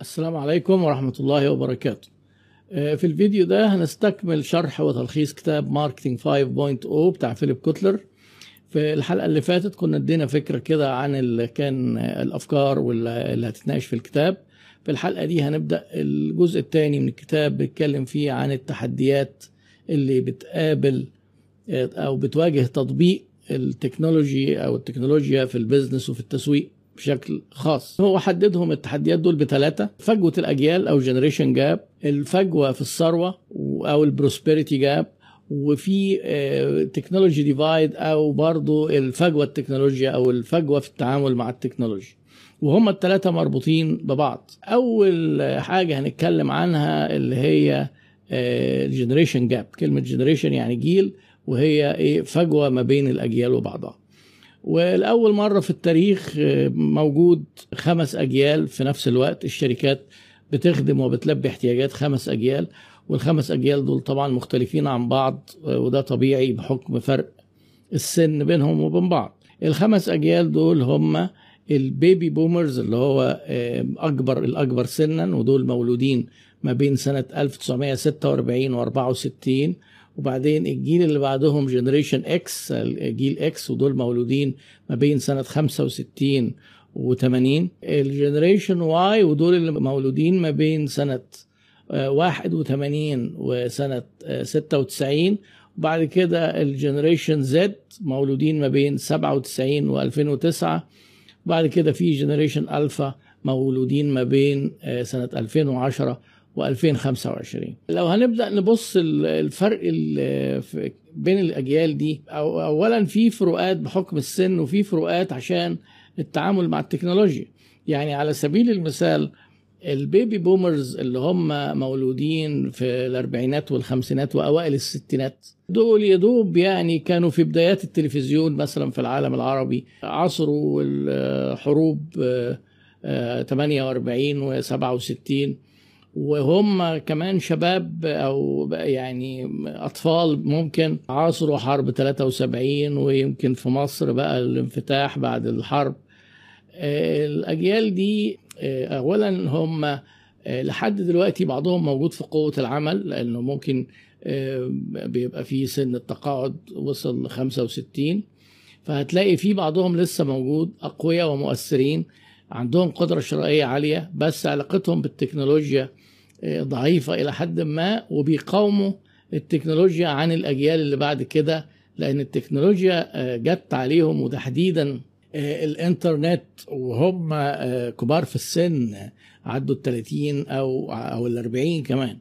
السلام عليكم ورحمة الله وبركاته. آه، في الفيديو ده هنستكمل شرح وتلخيص كتاب Marketing 5.0 بتاع فيليب كوتلر. في الحلقة اللي فاتت كنا ادينا فكرة كده عن اللي كان الأفكار واللي هتتناقش في الكتاب. في الحلقة دي هنبدأ الجزء الثاني من الكتاب بيتكلم فيه عن التحديات اللي بتقابل آه، أو بتواجه تطبيق ال technology أو التكنولوجيا في ال business وفي التسويق. بشكل خاص. هو حددهم التحديات دول بثلاثة فجوة الأجيال أو generation gap الفجوة في الثروة أو ال prosperity gap وفي technology divide أو برضو الفجوة التكنولوجيا أو الفجوة في التعامل مع التكنولوجيا. وهما الثلاثه مربوطين ببعض. أول حاجة هنتكلم عنها اللي هي ال generation gap كلمة generation يعني جيل وهي إيه؟ فجوة ما بين الأجيال وبعضها. والأول مرة في التاريخ آه، موجود خمس أجيال في نفس الوقت. الشركات بتخدم وبتلبي احتياجات خمس أجيال والخمس أجيال دول طبعا مختلفين عن بعض آه، وده طبيعي بحكم فرق السن بينهم وبين بعض. الخمس أجيال دول هم البيبي بومرز اللي هو آه، أكبر الأكبر سنا ودول مولودين ما بين سنة 1946 و 64 وبعدين الجيل اللي بعدهم generation X الجيل X ودول مولودين ما بين سنة 65 و80 ال generation Y ودول اللي مولودين ما بين سنة آه، 81 وسنة آه، 96 وبعد كده ال generation Z مولودين ما بين 97 و2009 وبعد كده في generation Alpha مولودين ما بين آه، سنة 2010 و2025. لو هنبدأ نبص ال- الفرق بين الأجيال دي أو اولا في فروقات بحكم السن وفي فروقات عشان التعامل مع التكنولوجيا. يعني على سبيل المثال البيبي بومرز اللي هم مولودين في الأربعينات والخمسينات وأوائل الستينات دول يدوب يعني كانوا في بدايات التلفزيون مثلا في العالم العربي. عصروا الحروب آه، آه، 48 و67 وهم كمان شباب أو يعني أطفال ممكن عاصروا حرب 73 ويمكن في مصر بقى الانفتاح بعد الحرب. الأجيال دي اولا هم لحد دلوقتي بعضهم موجود في قوة العمل لأنه ممكن آه، بيبقى في سن التقاعد وصل ل 65 فهتلاقي في بعضهم لسه موجود أقوياء ومؤثرين. عندهم قدرة شرائية عالية بس علاقتهم بالتكنولوجيا آه، ضعيفة إلى حد ما وبيقاوموا التكنولوجيا عن الأجيال اللي بعد كده لأن التكنولوجيا آه، جت عليهم وتحديدا آه، الإنترنت وهم كبار في السن عدوا ال 30 أو أو ال 40 كمان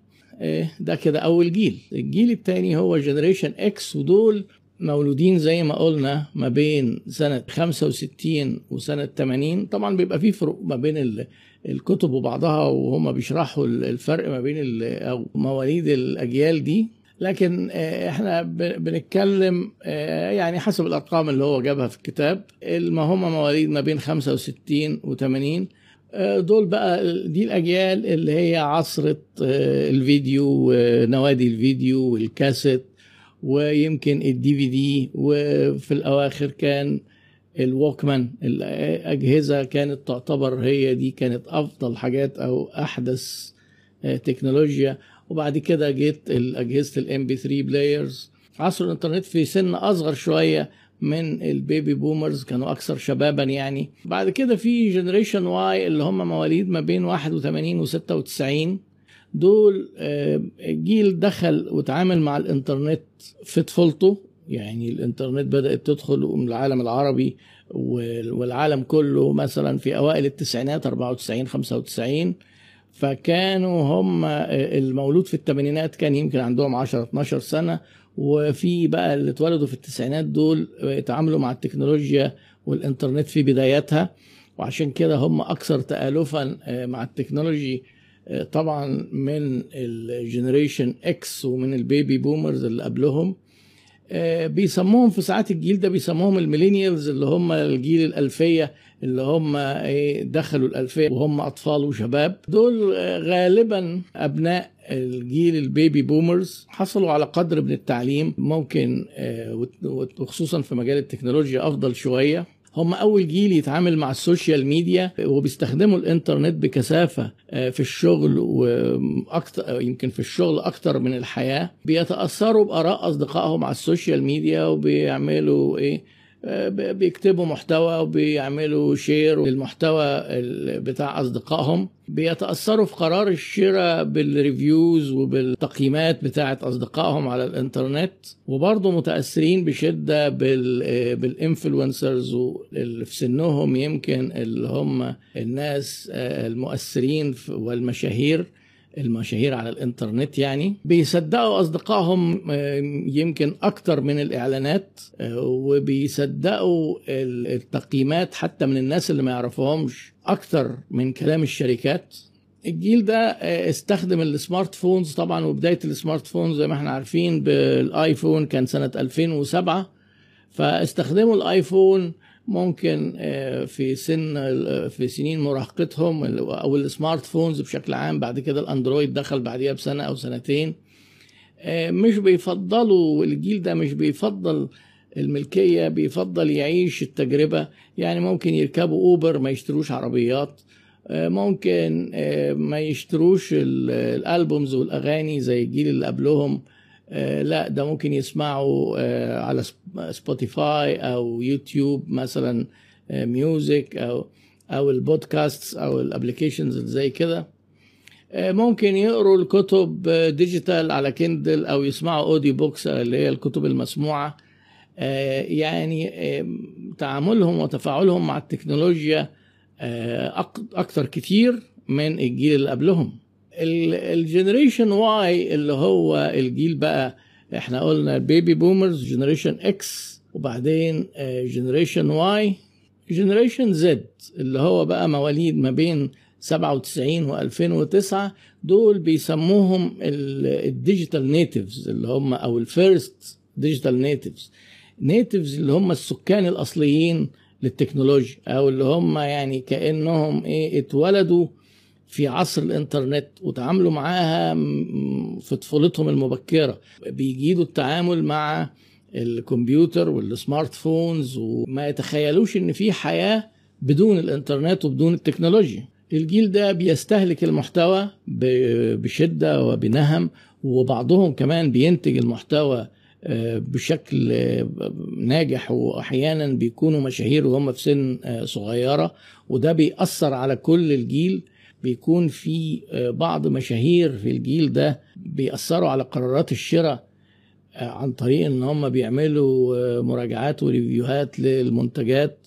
ده كده أول جيل. الجيل الثاني هو generation X ودول مولودين زي ما قلنا ما بين سنة 65 وسنة 80 طبعا بيبقى في فروق ما بين ال- الكتب وبعضها وهم بيشرحوا ال- الفرق ما بين أو مواليد الأجيال دي. لكن آه، إحنا بنتكلم آه، يعني حسب الأرقام اللي هو جابها في الكتاب. ما هم مواليد ما بين 65 و80 دول بقى دي الأجيال اللي هي عصرة آه، الفيديو ونوادي الفيديو والكاسيت. ويمكن ال DVD وفي الأواخر كان ال Walkman الاجهزه كانت تعتبر هي دي كانت أفضل حاجات أو أحدث آه، تكنولوجيا. وبعد كده جت أجهزة ال MP3 players عصر الإنترنت في سن أصغر شوية من ال baby boomers كانوا أكثر شبابا يعني. بعد كده في generation Y اللي هم مواليد ما بين 81 و 96 دول آه، جيل دخل وتعامل مع الانترنت في طفولته يعني الانترنت بدأت تدخل من العالم العربي وال- والعالم كله مثلا في أوائل التسعينات 94 95 فكانوا هم آه، المولود في الثمانينات كان يمكن عندهم 10 12 سنة. وفي بقى اللي اتولدوا في التسعينات دول آه، اتعاملوا مع التكنولوجيا والانترنت في بداياتها. وعشان كده هم أكثر تآلفا آه، مع ال technology طبعا من ال generation X ومن ال baby boomers اللي قبلهم آه، بيسموهم في ساعات الجيل ده بيسموهم ال millennials اللي هم الجيل الألفية اللي هم إيه، دخلوا الألفية وهم أطفال وشباب. دول آه، غالبا أبناء الجيل ال baby boomers حصلوا على قدر من التعليم ممكن آه، وخصوصا في مجال التكنولوجيا أفضل شوية. هم أول جيل يتعامل مع ال social media وبيستخدموا الإنترنت بكثافة آه، في الشغل وأكتر يمكن في الشغل أكتر من الحياة. بيتأثروا بآراء أصدقائهم على ال social media وبيعملوا إيه؟ بيكتبوا محتوى وبيعملوا share للمحتوى بتاع أصدقائهم. بيتأثروا في قرار الشراء بال reviews وبالتقييمات بتاعه أصدقائهم على الإنترنت. وبرضه متأثرين بشدة بال influencers اللي في سنهم يمكن اللي هم الناس المؤثرين والمشاهير. المشاهير على الإنترنت يعني بيصدقوا أصدقائهم آه، يمكن أكتر من الإعلانات آه، وبيصدقوا التقييمات حتى من الناس اللي ما يعرفوهمش أكتر من كلام الشركات. الجيل ده آه، استخدم ال smartphones طبعا وبداية ال smartphones زي ما إحنا عارفين بال iPhone كان سنة 2007 فاستخدموا الآيفون ممكن آه، في سن في سنين مراهقتهم أو السمارت فونز بشكل عام بعد كده الأندرويد دخل بعديها بسنة أو سنتين. آه، مش بيفضلوا الجيل ده مش بيفضل الملكية بيفضل يعيش التجربة. يعني ممكن يركبوا أوبر ما يشتروش عربيات. آه، ممكن ما يشتروش الألبومز والأغاني زي الجيل اللي قبلهم. آه، لا ده ممكن يسمعوا آه، على Spotify أو يوتيوب مثلا music آه، أو أو البودكاست أو ال applications زي كده. ممكن يقروا الكتب digital على Kindle أو يسمعوا audio books اللي هي الكتب المسموعة. يعني تعاملهم وتفاعلهم مع التكنولوجيا أكتر كتير من الجيل اللي قبلهم. ال generation Y اللي هو الجيل بقى إحنا قلنا baby boomers generation X وبعدين generation Y generation Z اللي هو بقى مواليد ما بين 97 و2009 دول بيسموهم ال digital natives اللي هم أو ال first digital natives natives اللي هم السكان الأصليين للتكنولوجيا أو اللي هم يعني كأنهم إيه اتولدوا في عصر الإنترنت وتعاملوا معاها في طفولتهم المبكرة. بيجيدوا التعامل مع الكمبيوتر والسمارت فونز وما يتخيلوش إن في حياة بدون الإنترنت وبدون التكنولوجيا. الجيل ده بيستهلك المحتوى بشدة وبنهم وبعضهم كمان بينتج المحتوى آه، بشكل آه، ناجح. وأحيانا بيكونوا مشاهير وهم في سن آه، صغيرة. وده بيأثر على كل الجيل. بيكون في آه، بعض مشاهير في الجيل ده بيأثروا على قرارات الشراء آه، عن طريق إن هم بيعملوا آه، مراجعات وريفيوهات للمنتجات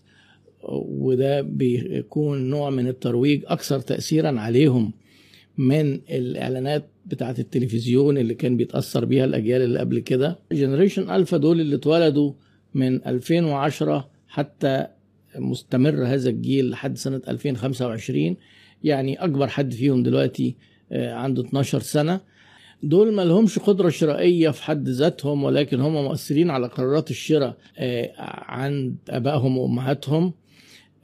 وده بيكون نوع من الترويج أكثر تأثيرا عليهم من الإعلانات بتاعت التلفزيون اللي كان بيتأثر بيها الأجيال اللي قبل كده. generation Alpha دول اللي اتولدوا من 2010 حتى مستمر هذا الجيل لحد سنة 2025 يعني أكبر حد فيهم دلوقتي آه، عنده 12 سنة. دول ما لهمش قدرة شرائية في حد ذاتهم ولكن هم مؤثرين على قرارات الشراء آه، عند أبائهم وأمهاتهم.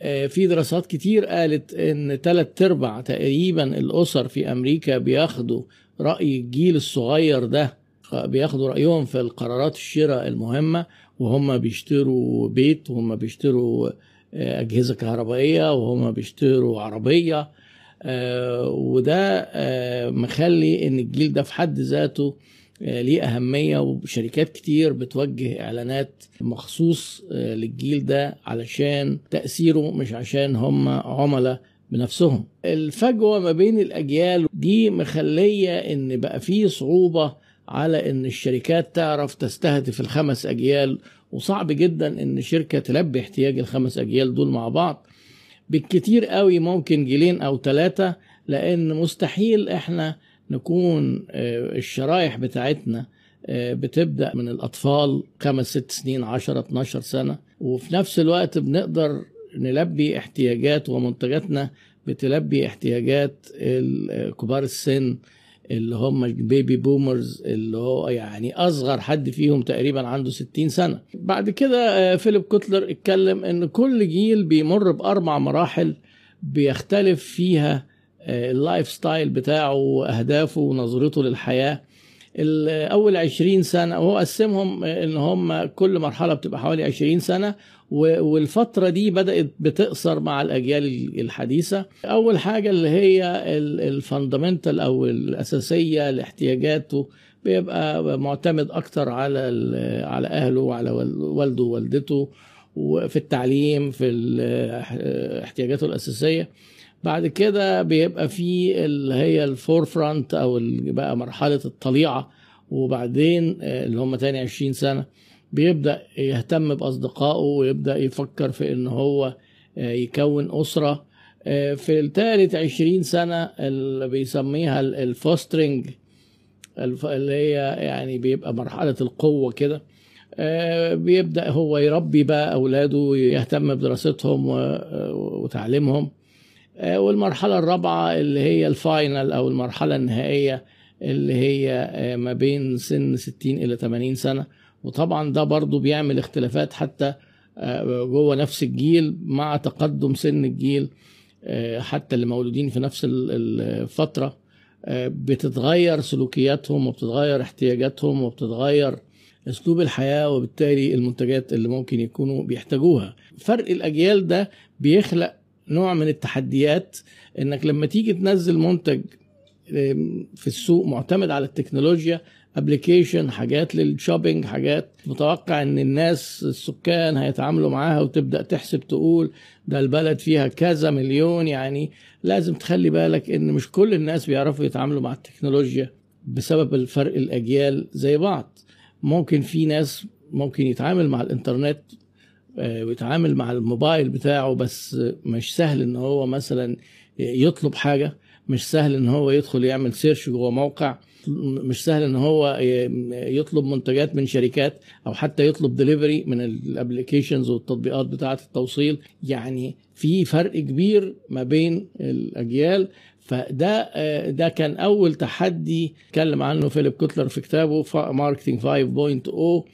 آه، في دراسات كتير قالت إن ثلاث أرباع تقريبا الأسر في أمريكا بياخدوا رأي الجيل الصغير ده بياخدوا رأيهم في القرارات الشراء المهمة وهم بيشتروا بيت وهم بيشتروا أجهزة كهربائية وهم بيشتروا عربية. آه، وده آه، مخلي إن الجيل ده في حد ذاته آه، ليه أهمية وشركات كتير بتوجه إعلانات مخصوص للجيل ده علشان تأثيره مش عشان هم عملاء بنفسهم. الفجوة ما بين الأجيال دي مخلية إن بقى فيه صعوبة على إن الشركات تعرف تستهدف الخمس أجيال وصعب جدا إن شركة تلبي احتياج الخمس أجيال دول مع بعض. بالكتير قوي ممكن جيلين أو ثلاثة لأن مستحيل إحنا نكون آه، الشرايح بتاعتنا آه، بتبدأ من الأطفال خمس ست سنين عشرة 12 سنة. وفي نفس الوقت بنقدر نلبي احتياجات ومنتجاتنا بتلبي احتياجات كبار السن. اللي هم ال baby boomers اللي هو يعني أصغر حد فيهم تقريبا عنده 60 سنة. بعد كده آه، فيليب كوتلر اتكلم إن كل جيل بيمر بأربع مراحل بيختلف فيها آه، ال lifestyle بتاعه وأهدافه ونظرته للحياة. اول 20 سنة وهو قسمهم إن هم كل مرحلة بتبقى حوالي 20 سنة والفترة دي بدأت بتقصر مع الأجيال الحديثة. أول حاجة اللي هي ال fundamental أو الأساسية لاحتياجاته بيبقى معتمد أكتر على على أهله وعلى والده ووالدته وفي التعليم في احتياجاته الأساسية. بعد كده بيبقى في اللي هي ال forefront أو بقى مرحلة الطليعة وبعدين اللي هم تاني 20 سنة بيبدأ يهتم بأصدقائه ويبدأ يفكر في إن هو يكون أسرة. في الثالث 20 سنة اللي بيسميها ال fostering اللي هي يعني بيبقى مرحلة القوة كده. بيبدأ هو يربي بقى أولاده يهتم بدراستهم وتعليمهم. والمرحلة الرابعة اللي هي ال final أو المرحلة النهائية اللي هي ما بين سن 60 إلى 80 سنة. وطبعا ده برضو بيعمل اختلافات حتى جوه نفس الجيل مع تقدم سن الجيل حتى اللي مولودين في نفس الفترة بتتغير سلوكياتهم وبتتغير احتياجاتهم وبتتغير أسلوب الحياة وبالتالي المنتجات اللي ممكن يكونوا بيحتاجوها. فرق الأجيال ده بيخلق نوع من التحديات إنك لما تيجي تنزل منتج في السوق معتمد على التكنولوجيا application حاجات لل shopping حاجات متوقع إن الناس السكان هيتعاملوا معاها وتبدأ تحسب تقول ده البلد فيها كذا مليون يعني لازم تخلي بالك إن مش كل الناس بيعرفوا يتعاملوا مع التكنولوجيا بسبب الفرق الأجيال زي بعض. ممكن في ناس ممكن يتعامل مع الإنترنت ويتعامل مع الموبايل بتاعه بس مش سهل إن هو مثلا يطلب حاجة مش سهل إن هو يدخل يعمل search جوه موقع مش سهل إن هو يطلب منتجات من شركات أو حتى يطلب دليفري من ال applications والتطبيقات بتاعة التوصيل. يعني في فرق كبير ما بين الأجيال. فده ده كان أول تحدي اتكلم عنه فيليب كوتلر في كتابه marketing 5.0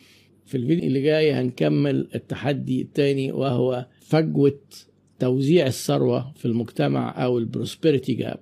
في الفيديو اللي جاي هنكمل التحدي الثاني وهو فجوة توزيع الثروة في المجتمع أو البروسبريتي جاب.